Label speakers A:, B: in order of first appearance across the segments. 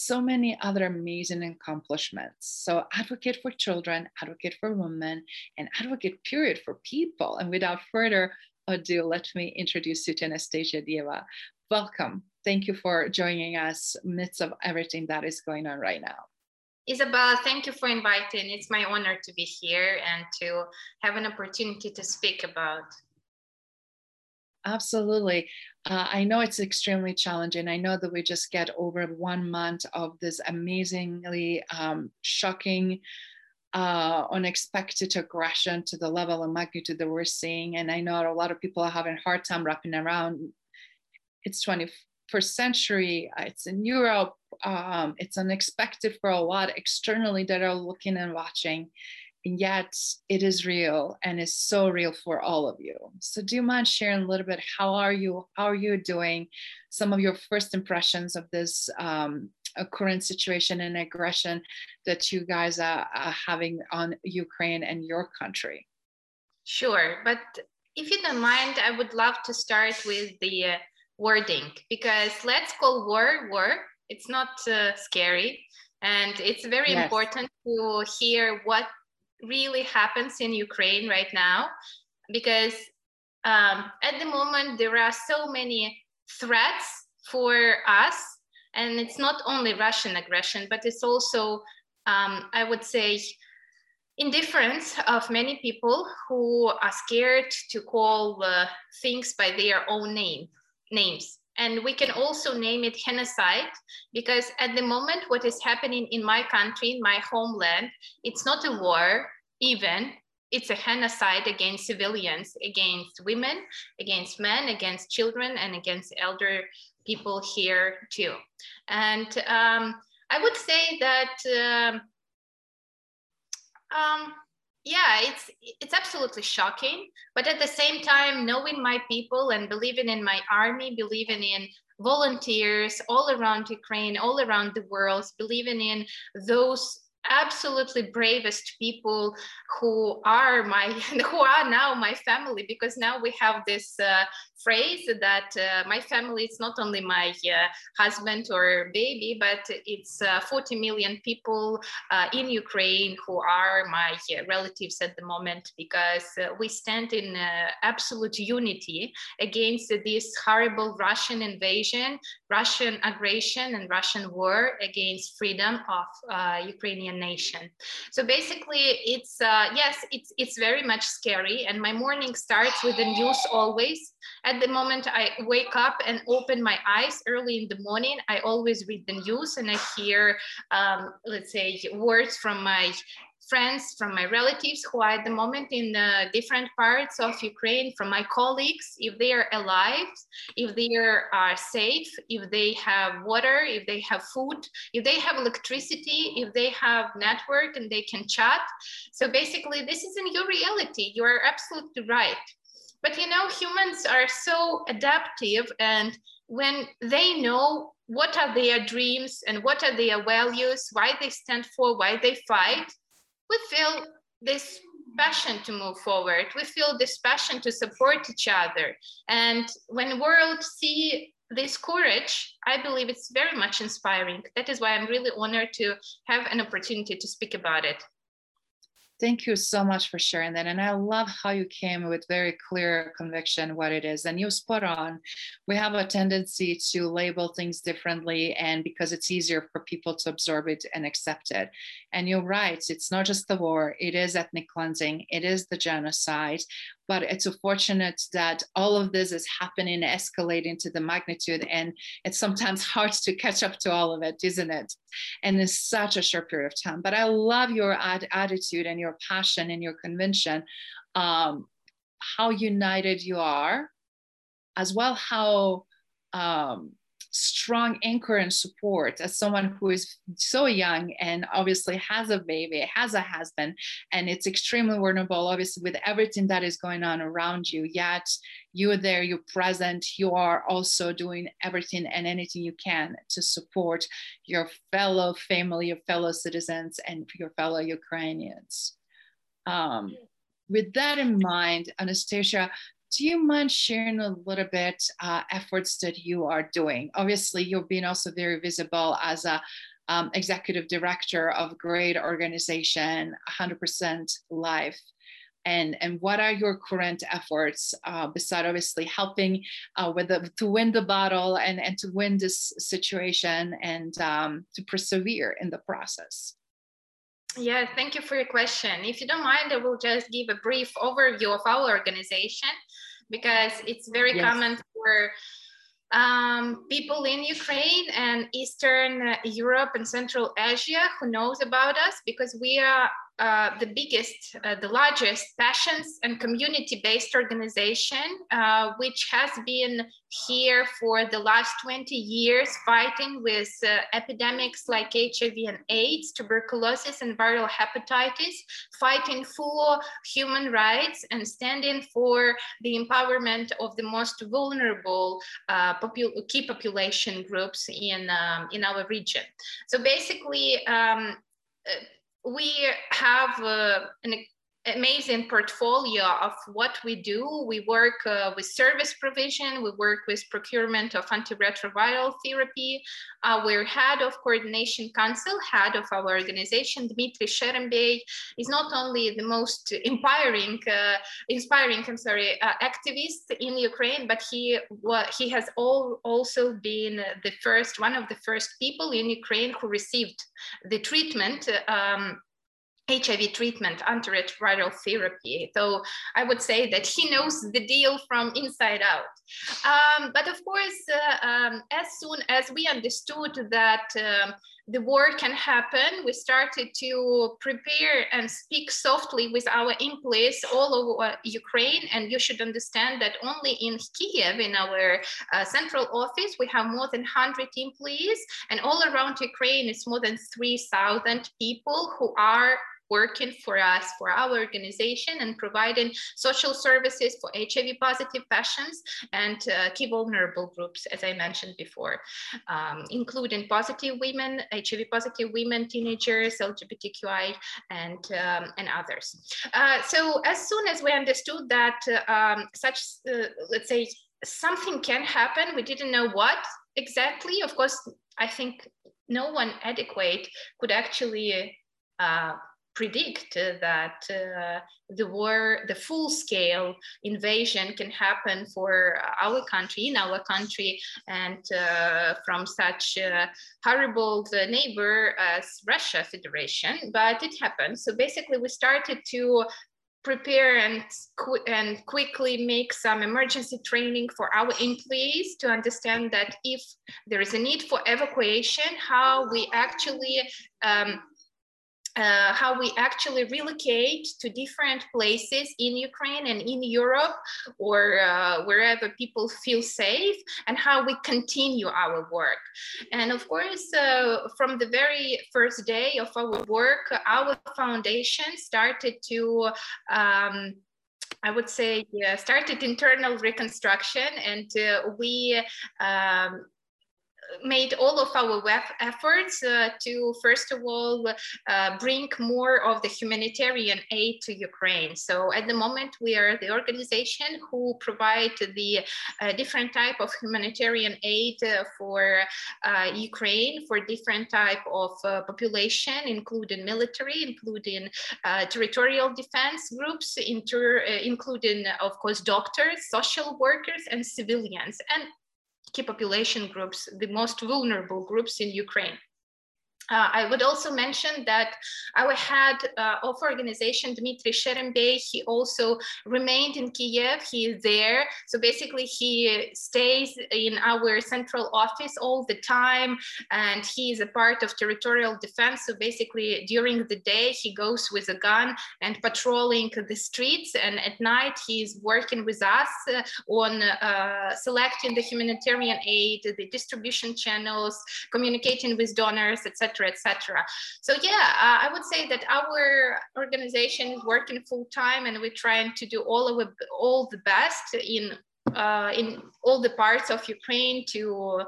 A: So many other amazing accomplishments. So, advocate for children, advocate for women, and advocate, period, for people. And without further ado, let me introduce you to Anastasia Dieieva. Welcome. Thank you for joining us midst of everything that is going on right now.
B: Isabella, thank you for inviting. It's my honor to be here and to have an opportunity to speak about
A: Absolutely. Uh, I know it's extremely challenging. I know that we just get over one month of this amazingly um, shocking, uh, unexpected aggression to the level and magnitude that we're seeing. And I know a lot of people are having a hard time wrapping around. It's 21st century. Uh, it's in Europe. Um, it's unexpected for a lot externally that are looking and watching and yet it is real and is so real for all of you. So do you mind sharing a little bit how are you how are you doing some of your first impressions of this um, current situation and aggression that you guys are, are having on ukraine and your country?
B: Sure but if you don't mind i would love to start with the uh, wording because let's call war war. It's not uh, scary and it's very yes. important to hear what really happens in Ukraine right now because um, at the moment there are so many threats for us and it's not only russian aggression but it's also um, i would say indifference of many people who are scared to call uh, things by their own name names and we can also name it genocide because at the moment, what is happening in my country, in my homeland, it's not a war, even it's a genocide against civilians, against women, against men, against children, and against elder people here too. And um, I would say that, um, um, yeah, it's it's absolutely shocking. But at the same time, knowing my people and believing in my army, believing in volunteers all around Ukraine, all around the world, believing in those absolutely bravest people who are my who are now my family because now we have this uh, phrase that uh, my family is not only my uh, husband or baby but it's uh, 40 million people uh, in ukraine who are my uh, relatives at the moment because we stand in absolute unity against this horrible russian invasion russian aggression and russian war against freedom of ukrainian nation. So basically, it's uh, yes, it's it's very much scary. And my morning starts with the news always. At the moment I wake up and open my eyes early in the morning, I always read the news and I hear, um, let's say, words from my friends, from my relatives who are at the moment in uh, different parts of Ukraine, from my colleagues, if they are alive, if they are safe, if they have water, if they have food, if they have electricity, if they have network and they can chat. So basically, this isn't your reality. You are absolutely right. But you know, humans are so adaptive and when they know what are their dreams and what are their values, why they stand for, why they fight, we feel this passion to move forward. We feel this passion to support each other. And when world see this courage, I believe it's very much inspiring. That is why I'm really honored to have an opportunity to speak about it.
A: Thank you so much for sharing that. And I love how you came with very clear conviction what it is. And you spot on. We have a tendency to label things differently, and because it's easier for people to absorb it and accept it. And you're right, it's not just the war, it is ethnic cleansing, it is the genocide but it's unfortunate that all of this is happening, escalating to the magnitude, and it's sometimes hard to catch up to all of it, isn't it? And in such a short period of time. But I love your ad- attitude and your passion and your conviction, um, how united you are as well how um, strong anchor and support as someone who is so young and obviously has a baby, has a husband, and it's extremely vulnerable, obviously, with everything that is going on around you. Yet you're there, you're present, you are also doing everything and anything you can to support your fellow family, your fellow citizens, and your fellow Ukrainians. Um, with that in mind, Anastasia, do you mind sharing a little bit uh, efforts that you are doing? Obviously, you've been also very visible as a um, executive director of great organization, 100% Life. And, and what are your current efforts uh, beside obviously helping uh, with the, to win the battle and, and to win this situation and um, to persevere in the process?
B: Yeah, thank you for your question. If you don't mind, I will just give a brief overview of our organization because it's very yes. common for um, people in Ukraine and Eastern Europe and Central Asia who knows about us because we are uh, the biggest, uh, the largest passions and community-based organization, uh, which has been here for the last 20 years, fighting with uh, epidemics like HIV and AIDS, tuberculosis and viral hepatitis, fighting for human rights and standing for the empowerment of the most vulnerable uh, key population groups in, um, in our region. So basically, um, we have uh, an amazing portfolio of what we do. We work uh, with service provision, we work with procurement of antiretroviral therapy. Our head of coordination council, head of our organization, Dmitry Sherembey, is not only the most inspiring, uh, inspiring, I'm sorry, uh, activist in Ukraine, but he he has all, also been the first, one of the first people in Ukraine who received the treatment um, HIV treatment, antiretroviral therapy. So I would say that he knows the deal from inside out. Um, but of course, uh, um, as soon as we understood that um, the war can happen, we started to prepare and speak softly with our employees all over Ukraine. And you should understand that only in Kiev, in our uh, central office, we have more than 100 employees, and all around Ukraine, it's more than 3,000 people who are working for us, for our organization, and providing social services for HIV positive patients and uh, key vulnerable groups, as I mentioned before, um, including positive women, HIV positive women, teenagers, LGBTQI, and, um, and others. Uh, so as soon as we understood that uh, um, such, uh, let's say, something can happen, we didn't know what exactly. Of course, I think no one adequate could actually uh, predict that uh, the war, the full scale invasion can happen for our country, in our country, and uh, from such horrible neighbor as Russia Federation, but it happened. So basically we started to prepare and, qu and quickly make some emergency training for our employees to understand that if there is a need for evacuation, how we actually um, uh, how we actually relocate to different places in Ukraine and in Europe or uh, wherever people feel safe and how we continue our work. And of course, uh, from the very first day of our work, our foundation started to um, I would say yeah, started internal reconstruction, and uh, we um, made all of our web efforts uh, to first of all uh, bring more of the humanitarian aid to Ukraine. So at the moment we are the organization who provide the uh, different type of humanitarian aid uh, for uh, Ukraine for different type of uh, population, including military, including territorial defense groups, inter, including of course doctors, social workers, and civilians, and key population groups, the most vulnerable groups in Ukraine. Uh, I would also mention that our head uh, of organization, Dmitry Sherembey, he also remained in Kiev. He is there. So basically, he stays in our central office all the time, and he is a part of territorial defense. So basically, during the day, he goes with a gun and patrolling the streets, and at night, he is working with us uh, on uh, selecting the humanitarian aid, the distribution channels, communicating with donors, etc etc so yeah uh, i would say that our organization is working full time and we're trying to do all of all the best in uh, in all the parts of ukraine to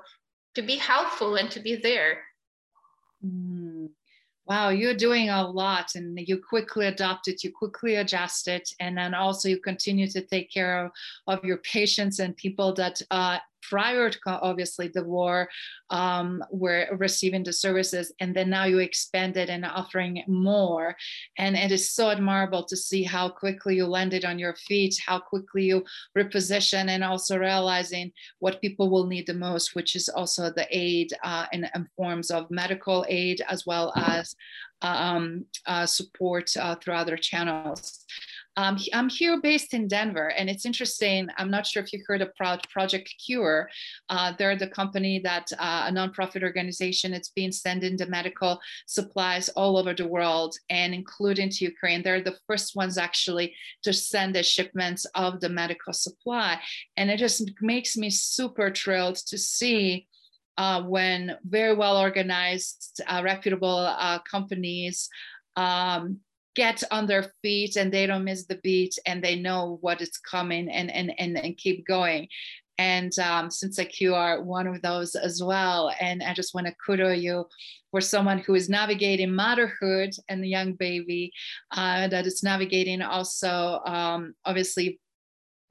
B: to be helpful and to be there
A: mm. Wow, you're doing a lot and you quickly adopt it, you quickly adjust it, and then also you continue to take care of, of your patients and people that uh, prior to obviously the war um, were receiving the services and then now you expanded and offering more. And it is so admirable to see how quickly you landed on your feet how quickly you reposition and also realizing what people will need the most which is also the aid uh, in, in forms of medical aid as well as um, uh, support uh, through other channels um, I'm here based in Denver, and it's interesting. I'm not sure if you heard of Project Cure. Uh, they're the company that uh, a nonprofit organization. It's been sending the medical supplies all over the world, and including to Ukraine. They're the first ones actually to send the shipments of the medical supply, and it just makes me super thrilled to see. Uh, when very well organized, uh, reputable uh, companies um, get on their feet and they don't miss the beat and they know what is coming and and and, and keep going. And um, since like you are one of those as well and i just want to kudo you for someone who is navigating motherhood and the young baby uh, that is navigating also um, obviously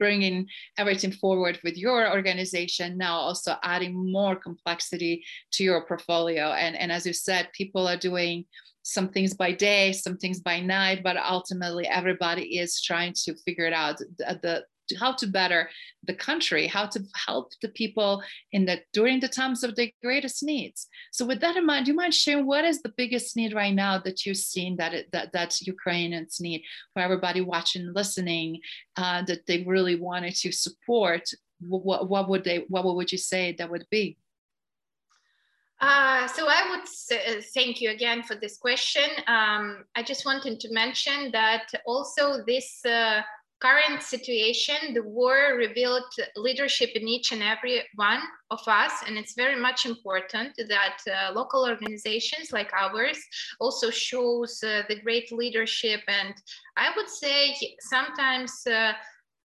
A: bringing everything forward with your organization now also adding more complexity to your portfolio. And and as you said people are doing some things by day, some things by night, but ultimately everybody is trying to figure it out. The, the how to better the country, how to help the people in the during the times of their greatest needs. So with that in mind, do you mind sharing what is the biggest need right now that you've seen that it, that that Ukrainians need for everybody watching, listening, uh, that they really wanted to support? What, what would they what would you say that would be?
B: Uh, so I would say, uh, thank you again for this question. Um, I just wanted to mention that also this uh, current situation, the war revealed leadership in each and every one of us, and it's very much important that uh, local organizations like ours also shows uh, the great leadership. And I would say sometimes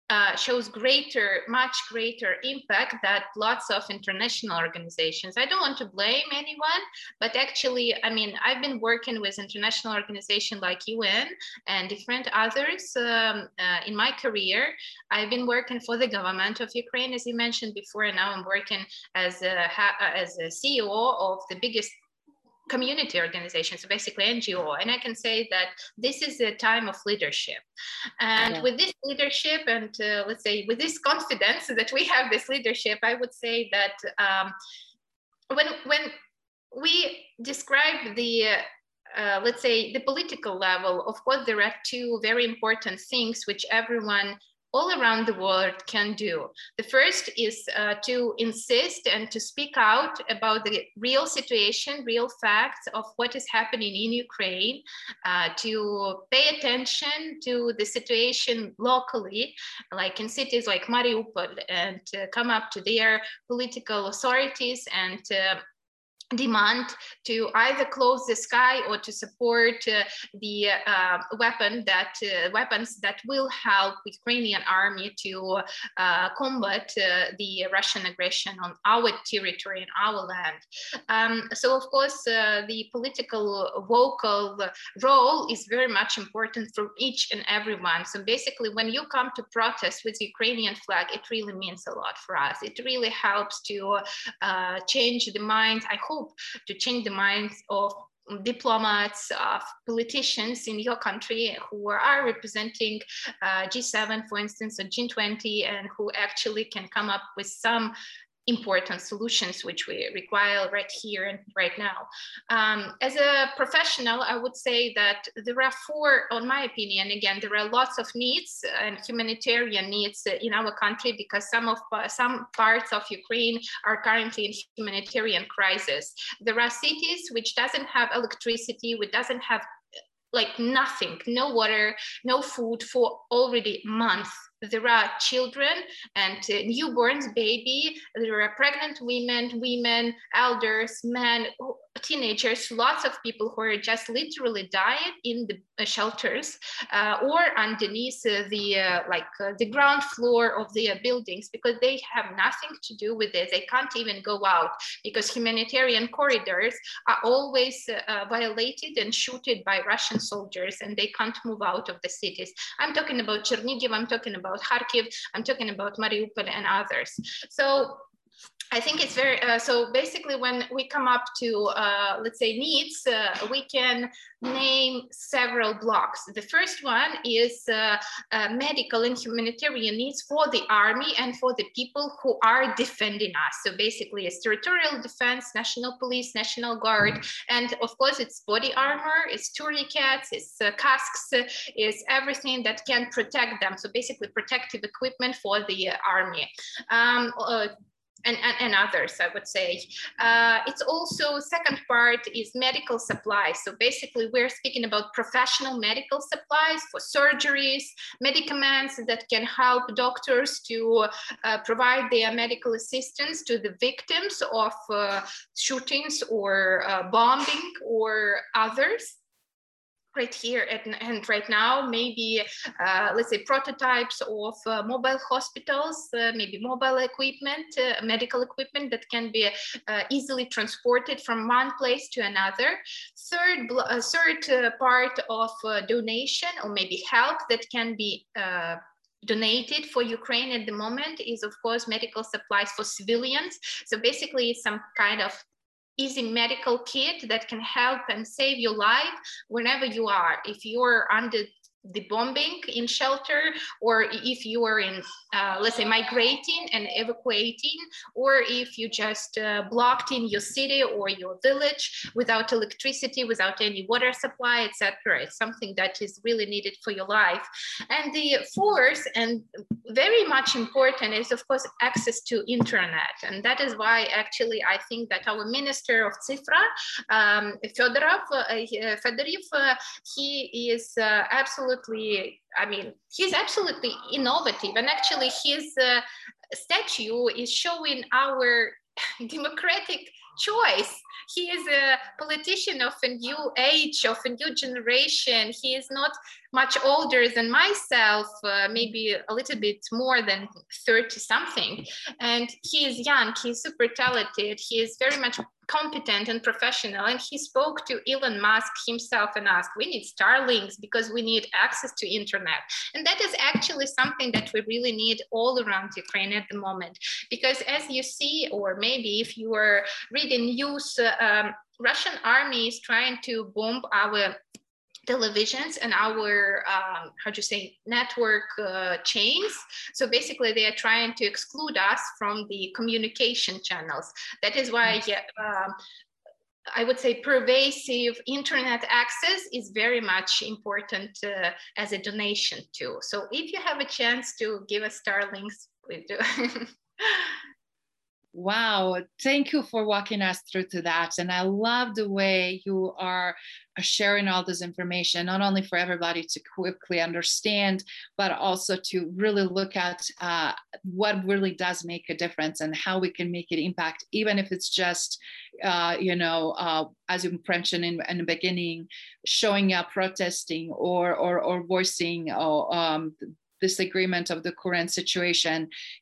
B: uh, shows greater, much greater impact that lots of international organizations. I don't want to blame anyone, but actually, I mean, I've been working with international organizations like UN and different others um, uh, in my career. I've been working for the government of Ukraine, as you mentioned before, and now I'm working as a, as a CEO of the biggest community organizations, so basically NGO. And I can say that this is a time of leadership. And yeah. with this leadership, and uh, let's say with this confidence that we have this leadership, I would say that um, when when we describe the uh, let's say the political level, of course, there are two very important things which everyone all around the world can do. The first is uh, to insist and to speak out about the real situation, real facts of what is happening in Ukraine, uh, to pay attention to the situation locally, like in cities like Mariupol, and come up to their political authorities and demand to either close the sky or to support uh, the uh, weapon that uh, weapons that will help Ukrainian army to uh, combat uh, the Russian aggression on our territory and our land. Um, so of course uh, the political vocal role is very much important for each and every one. So basically when you come to protest with Ukrainian flag, it really means a lot for us. It really helps to change the minds. I hope hope to change the minds of diplomats, of politicians in your country who are representing uh, G7, for instance, or G20, and who actually can come up with some important solutions which we require right here and right now. Um, as a professional, I would say that there are four, on my opinion, again, there are lots of needs and humanitarian needs in our country because some of some parts of Ukraine are currently in humanitarian crisis. There are cities which doesn't have electricity, which doesn't have like nothing, no water, no food for already months there are children and uh, newborns, baby, there are pregnant women, women, elders, men, teenagers, lots of people who are just literally dying in the uh, shelters uh, or underneath uh, the uh, like uh, the ground floor of their buildings because they have nothing to do with it. They can't even go out because humanitarian corridors are always violated and shooted by Russian soldiers and they can't move out of the cities. I'm talking about Chernihiv, I'm talking about Kharkiv, I'm talking about Mariupol and others. So I think it's very, uh, so basically when we come up to, uh, let's say needs, uh, we can name several blocks. The first one is uh, uh, medical and humanitarian needs for the army and for the people who are defending us. So basically it's territorial defense, national police, national guard, and of course it's body armor, it's tourniquets, it's uh, casks, it's everything that can protect them. So basically protective equipment for the army. Um, and, and, and, others, I would say. Uh, it's also, second part is medical supplies. So basically we're speaking about professional medical supplies for surgeries, medicaments that can help doctors to uh, provide their medical assistance to the victims of uh, shootings or uh, bombing or others right here and, and right now, maybe uh, let's say prototypes of uh, mobile hospitals, uh, maybe mobile equipment, uh, medical equipment that can be uh, easily transported from one place to another. Third, uh, third part of donation or maybe help that can be donated for Ukraine at the moment is of course medical supplies for civilians. So basically some kind of easy medical kit that can help and save your life whenever you are. If you're under the bombing in shelter or if you are in uh, let's say migrating and evacuating or if you just uh, blocked in your city or your village without electricity without any water supply etc it's something that is really needed for your life. And the fourth and very much important is of course access to internet. And that is why actually i think that our minister of cifra um, Fedorov, uh, Fedorov uh, he is uh, absolutely absolutely, I mean, he's absolutely innovative. And actually, his uh, statue is showing our democratic choice. He is a politician of a new age, of a new generation. He is not much older than myself, uh, maybe a little bit more than 30 something. And he is young, he's super talented, he is very much competent and professional. And he spoke to Elon Musk himself and asked, we need Starlinks because we need access to internet. And that is actually something that we really need all around Ukraine at the moment. Because as you see, or maybe if you are reading news, uh, um, Russian army is trying to bomb our televisions and our um, how do you say network uh, chains so basically they are trying to exclude us from the communication channels that is why um, I would say pervasive internet access is very much important uh, as a donation too. So if you have a chance to give us Starlinks, please do.
A: Wow, thank you for walking us through to that. And I love the way you are sharing all this information, not only for everybody to quickly understand, but also to really look at uh, what really does make a difference and how we can make it impact, even if it's just, uh, you know, uh, as you mentioned in, in, the beginning, showing up, protesting, or or, or voicing or, um, disagreement of the current situation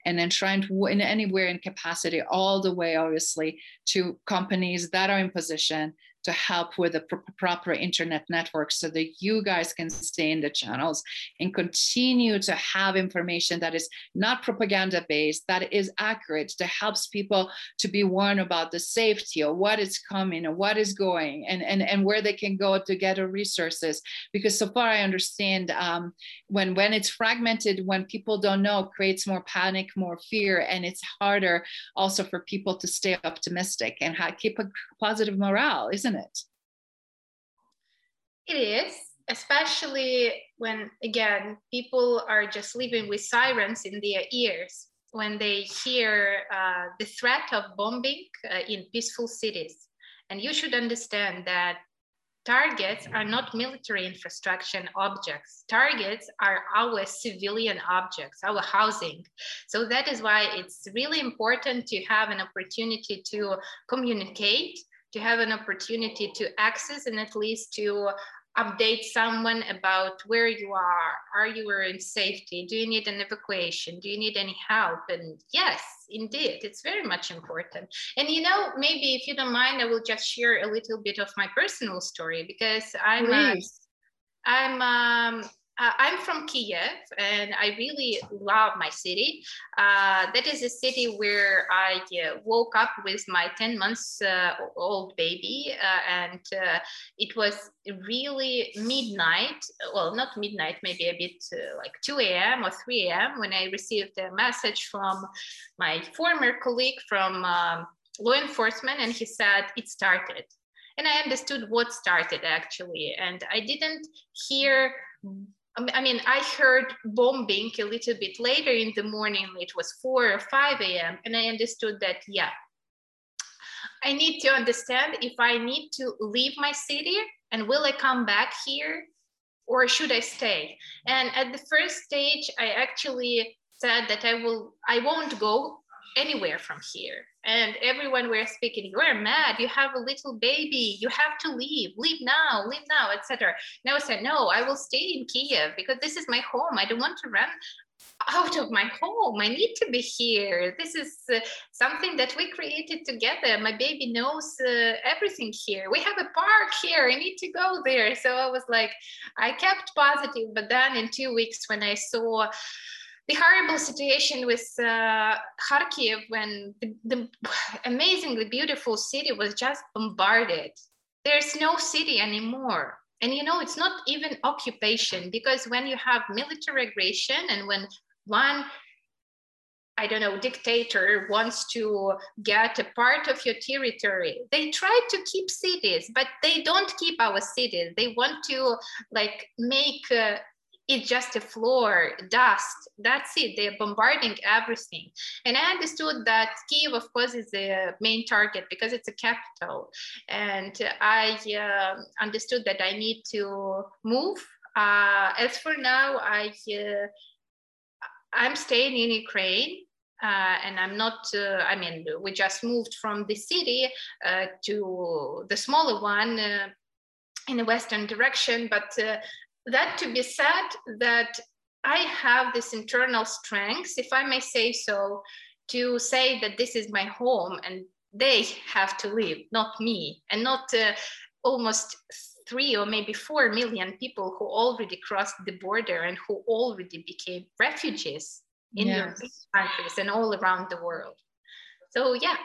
A: and then trying to in anywhere in capacity all the way obviously to companies that are in position to help with the pr- proper internet network so that you guys can stay in the channels and continue to have information that is not propaganda based, that is accurate, that helps people to be warned about the safety or what is coming or what is going and, and, and where they can go to gather resources. Because so far I understand um, when, when it's fragmented, when people don't know, creates more panic, more fear, and it's harder also for people to stay optimistic and ha- keep a positive morale, isn't it?
B: It is, especially when, again, people are just living with sirens in their ears when they hear uh, the threat of bombing uh, in peaceful cities. And you should understand that targets are not military infrastructure objects. Targets are our civilian objects, our housing. So that is why it's really important to have an opportunity to communicate, to have an opportunity to access and at least to update someone about where you are. Are you in safety? Do you need an evacuation? Do you need any help? And yes, indeed, it's very much important. And you know, maybe if you don't mind, I will just share a little bit of my personal story because I'm. I'm um, uh, I'm from Kiev and I really love my city. Uh, that is a city where I uh, woke up with my 10 months uh, old baby, uh, and uh, it was really midnight. Well, not midnight, maybe a bit like 2 a.m. or 3 a.m. when I received a message from my former colleague from um, law enforcement, and he said it started. And I understood what started actually, and I didn't hear I mean, I heard bombing a little bit later in the morning. It was 4 or 5 a.m. And I understood that, yeah, I need to understand if I need to leave my city and will I come back here or should I stay? And at the first stage, I actually said that I will, I won't go anywhere from here. And everyone were speaking, you are mad, you have a little baby, you have to leave, leave now, leave now, etc. Now I said, no, I will stay in Kiev because this is my home. I don't want to run out of my home. I need to be here. This is uh, something that we created together. My baby knows uh, everything here. We have a park here. I need to go there. So I was like, I kept positive. But then in two weeks, when I saw the horrible situation with uh, Kharkiv when the, the, amazingly beautiful city was just bombarded. There's no city anymore. And you know, it's not even occupation because when you have military aggression and when one I don't know, dictator wants to get a part of your territory. They try to keep cities, but they don't keep our cities. They want to like make uh, it's just a floor, dust. That's it. They're bombarding everything. And I understood that Kiev, of course, is the main target because it's a capital. And I uh, understood that I need to move. Uh, as for now, I uh, I'm staying in Ukraine. Uh, and I'm not, uh, I mean, we just moved from the city uh, to the smaller one uh, in the western direction, but uh, that to be said that I have this internal strength, if I may say so, to say that this is my home and they have to live, not me, and not uh, almost three or maybe four million people who already crossed the border and who already became refugees in yes. their countries and all around the world. So, yeah,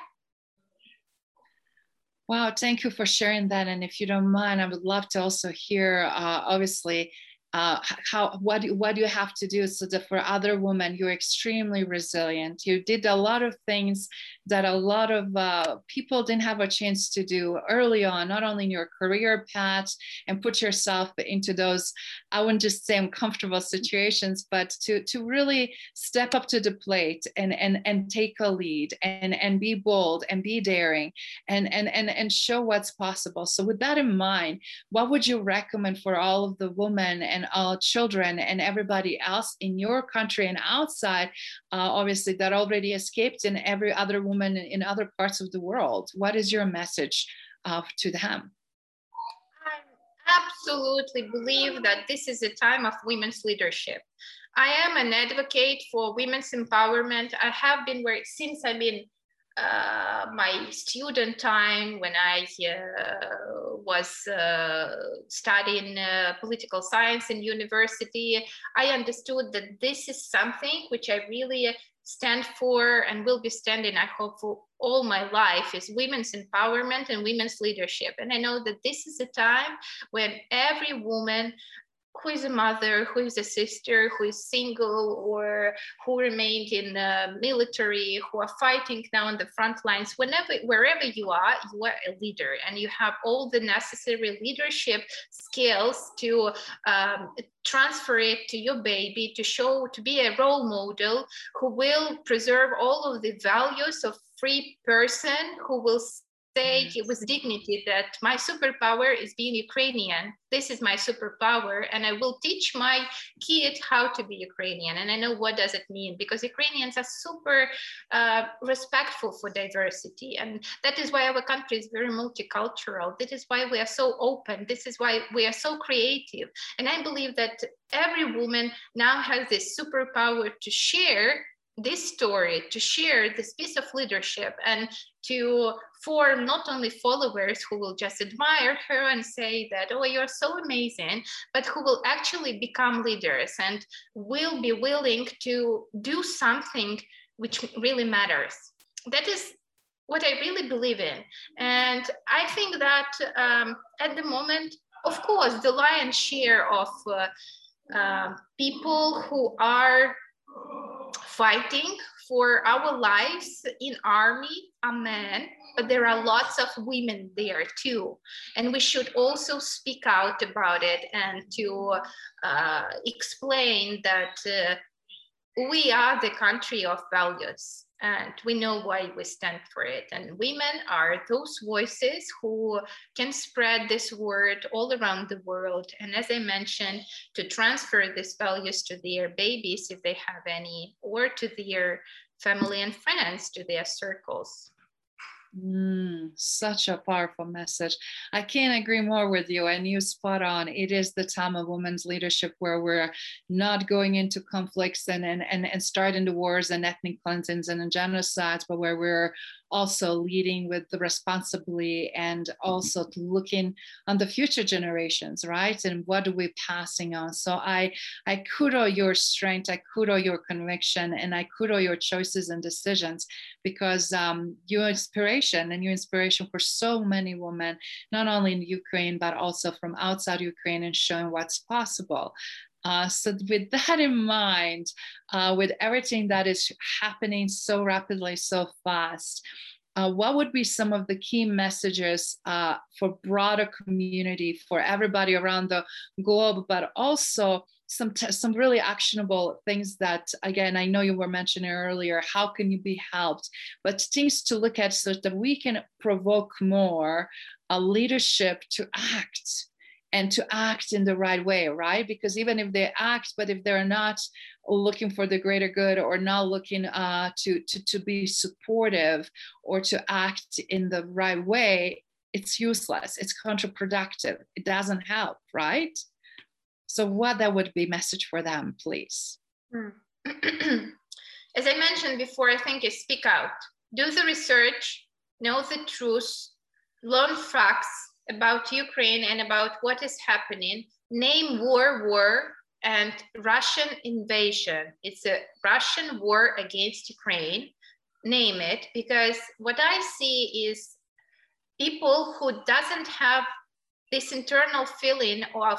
A: Wow, thank you for sharing that. And if you don't mind, I would love to also hear, uh, obviously, uh, how what what do you have to do so that for other women you're extremely resilient? You did a lot of things that a lot of uh, people didn't have a chance to do early on not only in your career path and put yourself into those i wouldn't just say uncomfortable situations but to to really step up to the plate and and and take a lead and and be bold and be daring and and and, and show what's possible. So with that in mind what would you recommend for all of the women and all children and everybody else in your country and outside uh, obviously that already escaped and every other woman in other parts of the world what is your message uh, to them
B: I absolutely believe that this is a time of women's leadership. I am an advocate for women's empowerment. I have been where since I've been uh, my student time when I uh, was uh, studying uh, political science in university, I understood that this is something which I really stand for and will be standing, I hope, for all my life is women's empowerment and women's leadership. And I know that this is a time when every woman who is a mother, who is a sister, who is single, or who remained in the military, who are fighting now on the front lines, whenever, wherever you are, you are a leader and you have all the necessary leadership skills to um, transfer it to your baby, to show, to be a role model who will preserve all of the values of free person who will say with dignity that my superpower is being Ukrainian. This is my superpower, and I will teach my kid how to be Ukrainian. And I know what does it mean because Ukrainians are super uh, respectful for diversity, and that is why our country is very multicultural. This is why we are so open. This is why we are so creative. And I believe that every woman now has this superpower to share this story to share this piece of leadership and to form not only followers who will just admire her and say that oh you're so amazing but who will actually become leaders and will be willing to do something which really matters. That is what i really believe in. And i think that um, at the moment of course the lion's share of uh, uh, people who are fighting for our lives in army a man but there are lots of women there too. And we should also speak out about it and to uh, explain that uh, we are the country of values and we know why we stand for it. And women are those voices who can spread this word all around the world. And as I mentioned, to transfer these values to their babies, if they have any, or to their family and friends, to their circles.
A: Mm, such a powerful message. I can't agree more with you. And you spot on. It is the time of women's leadership where we're not going into conflicts and and and, and starting the wars and ethnic cleansings and genocides, but where we're also leading with the responsibly and also looking on the future generations right? And what are we passing on? So i i kudo your strength i kudo your conviction and i kudo your choices and decisions because um, your inspiration and your inspiration for so many women not only in ukraine but also from outside ukraine and showing what's possible uh, so with that in mind, uh, with everything that is happening so rapidly, so fast, uh, what would be some of the key messages uh, for broader community, for everybody around the globe, but also some t- some really actionable things that again I know you were mentioning earlier. How can you be helped? But things to look at so that we can provoke more a leadership to act and to act in the right way, right? Because even if they act, but if they're not looking for the greater good or not looking uh, to, to, to be supportive or to act in the right way, it's useless, it's counterproductive, it doesn't help, right? So, what that would be message for them, please? Hmm.
B: As I mentioned before, I think is speak out, do the research, know the truth, learn facts, about Ukraine and about what is happening. Name war war and Russian invasion. It's a Russian war against Ukraine. Name it because what I see is people who doesn't have this internal feeling of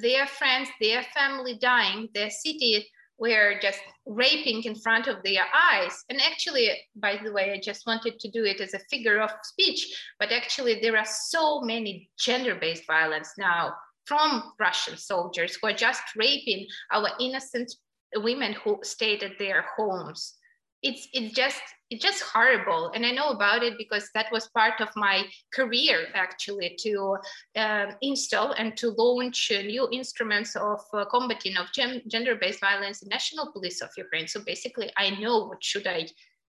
B: their friends, their family dying, their city were just raping in front of their eyes. And actually, by the way, I just wanted to do it as a figure of speech, but actually, there are so many gender based violence now from Russian soldiers who are just raping our innocent women who stayed at their homes it's it's just it's just horrible. And i know about it because that was part of my career actually to um, install and to launch uh, new instruments of uh, combating of gender-based violence in national police of ukraine. So basically i know what should i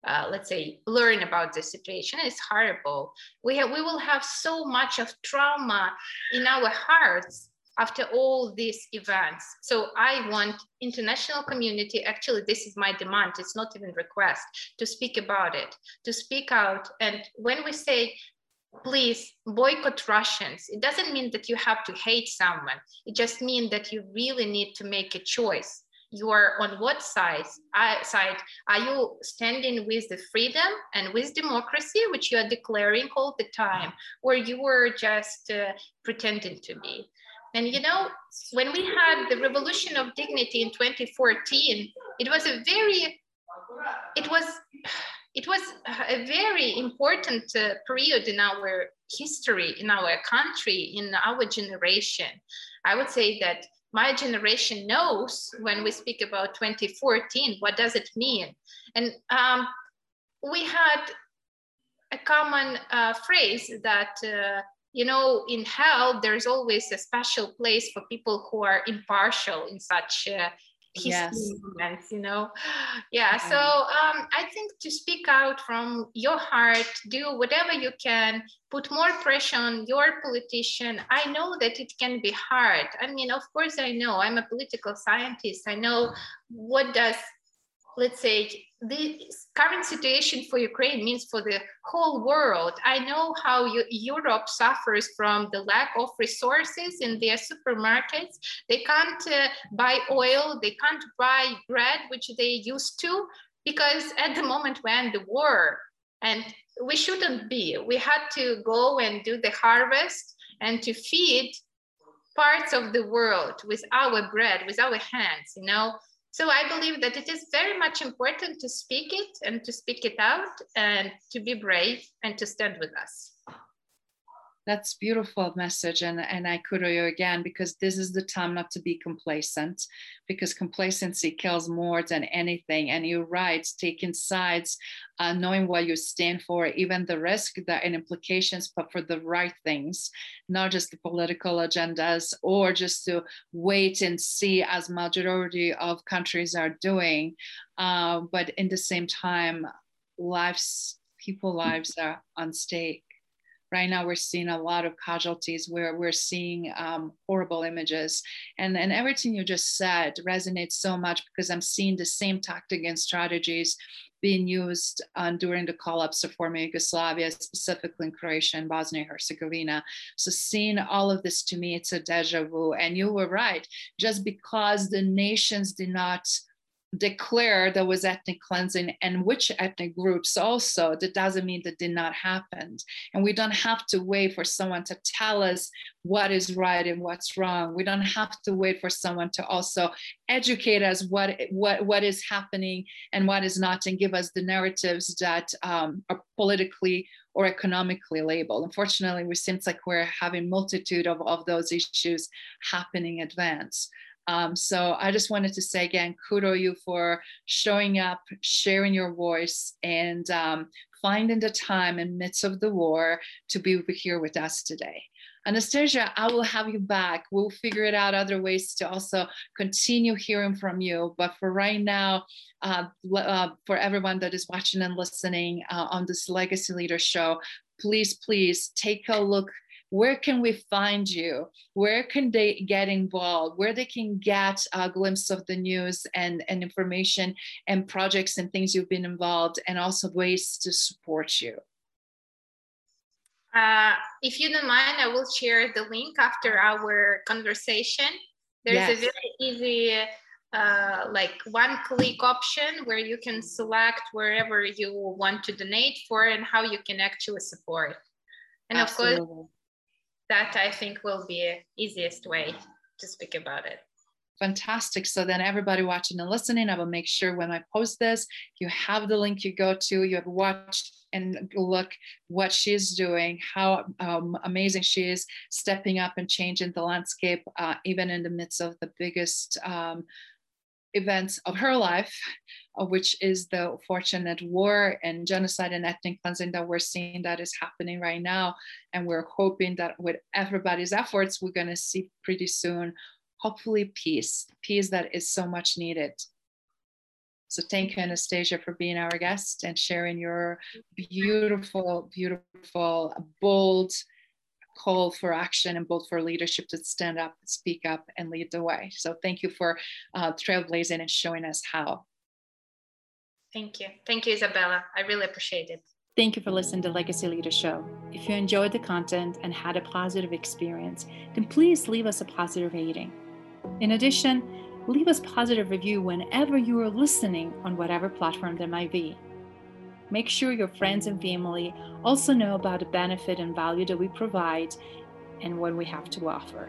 B: uh, let's say learn about the situation. It's horrible. We have we will have so much of trauma in our hearts after all these events. So I want international community, actually this is my demand, it's not even request, to speak about it, to speak out. And when we say please boycott Russians. It doesn't mean that you have to hate someone. It just means that you really need to make a choice. You are on what side? I, side? Are you standing with the freedom and with democracy, which you are declaring all the time, or you were just uh, pretending to be? And you know, when we had the revolution of dignity in 2014, it was a very, it was it was a very important uh, period in our history, in our country, in our generation. I would say that my generation knows when we speak about 2014, what does it mean? And um, we had a common uh, phrase that, uh, you know, in hell, there's always a special place for people who are impartial in such uh, yes. moments, you know. Yeah. So um, I think to speak out from your heart, do whatever you can, put more pressure on your politician. I know that it can be hard. I mean, of course, I know. I'm a political scientist. I know what does let's say the current situation for Ukraine means for the whole world. I know how you, Europe suffers from the lack of resources in their supermarkets. They can't uh, buy oil, they can't buy bread, which they used to, because at the moment when the war, and we shouldn't be, we had to go and do the harvest and to feed parts of the world with our bread, with our hands, you know so I believe that it is very much important to speak it and to speak it out and to be brave and to stand with us
A: that's beautiful message and and i kudo you again because this is the time not to be complacent because complacency kills more than anything. And you're right taking sides uh, knowing what you stand for even the risk that and implications but for the right things not just the political agendas or just to wait and see as majority of countries are doing. Uh, but in the same time lives people lives are on stake right now we're seeing a lot of casualties where we're seeing um, horrible images and, and everything you just said resonates so much because i'm seeing the same tactic and strategies being used um, during the collapse of former Yugoslavia, specifically in Croatia and Bosnia and Herzegovina. So, seeing all of this to me, it's a deja vu. And you were right, just because the nations did not declare there was ethnic cleansing and which ethnic groups also that doesn't mean that did not happen. And we don't have to wait for someone to tell us what is right and what's wrong. We don't have to wait for someone to also educate us what what what is happening and what is not and give us the narratives that um, are politically or economically labeled. Unfortunately it seems like we're having multitude of, of those issues happening in advance um, so I just wanted to say again, kudo you for showing up, sharing your voice, and um, finding the time in midst of the war to be here with us today. Anastasia, I will have you back. We'll figure it out other ways to also continue hearing from you. But for right now, uh, uh, for everyone that is watching and listening uh, on this Legacy Leader Show, please, please take a look where can we find you? Where can they get involved? Where they can get a glimpse of the news and, and information and projects and things you've been involved and also ways to support you?
B: Uh, if you don't mind i will share the link after our conversation. There's yes. a very easy uh, like one click option where you can select wherever you want to donate for and how you can actually support. And Absolutely. of course that I think will be easiest way to speak about it.
A: Fantastic. So then everybody watching and listening, I will make sure when I post this, you have the link you go to, you have watched and look what she's doing, how um, amazing she is stepping up and changing the landscape, uh, even in the midst of the biggest um, events of her life, uh, which is the fortunate war and genocide and ethnic cleansing that we're seeing that is happening right now. And we're hoping that with everybody's efforts, we're going to see pretty soon, hopefully, peace, peace that is so much needed. So thank you, Anastasia, for being our guest and sharing your beautiful, beautiful, bold,
C: call for action and both for leadership to stand up, speak up, and lead the way. So thank you for uh, trailblazing and showing us how.
B: Thank you. Thank you, Isabella. I really appreciate it.
A: Thank you for listening to Legacy Leader Show. If you enjoyed the content and had a positive experience, then please leave us a positive rating. In addition, leave us positive review whenever you are listening on whatever platform there might be. Make sure your friends and family also know about the benefit and value that we provide and what we have to offer.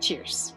A: Cheers.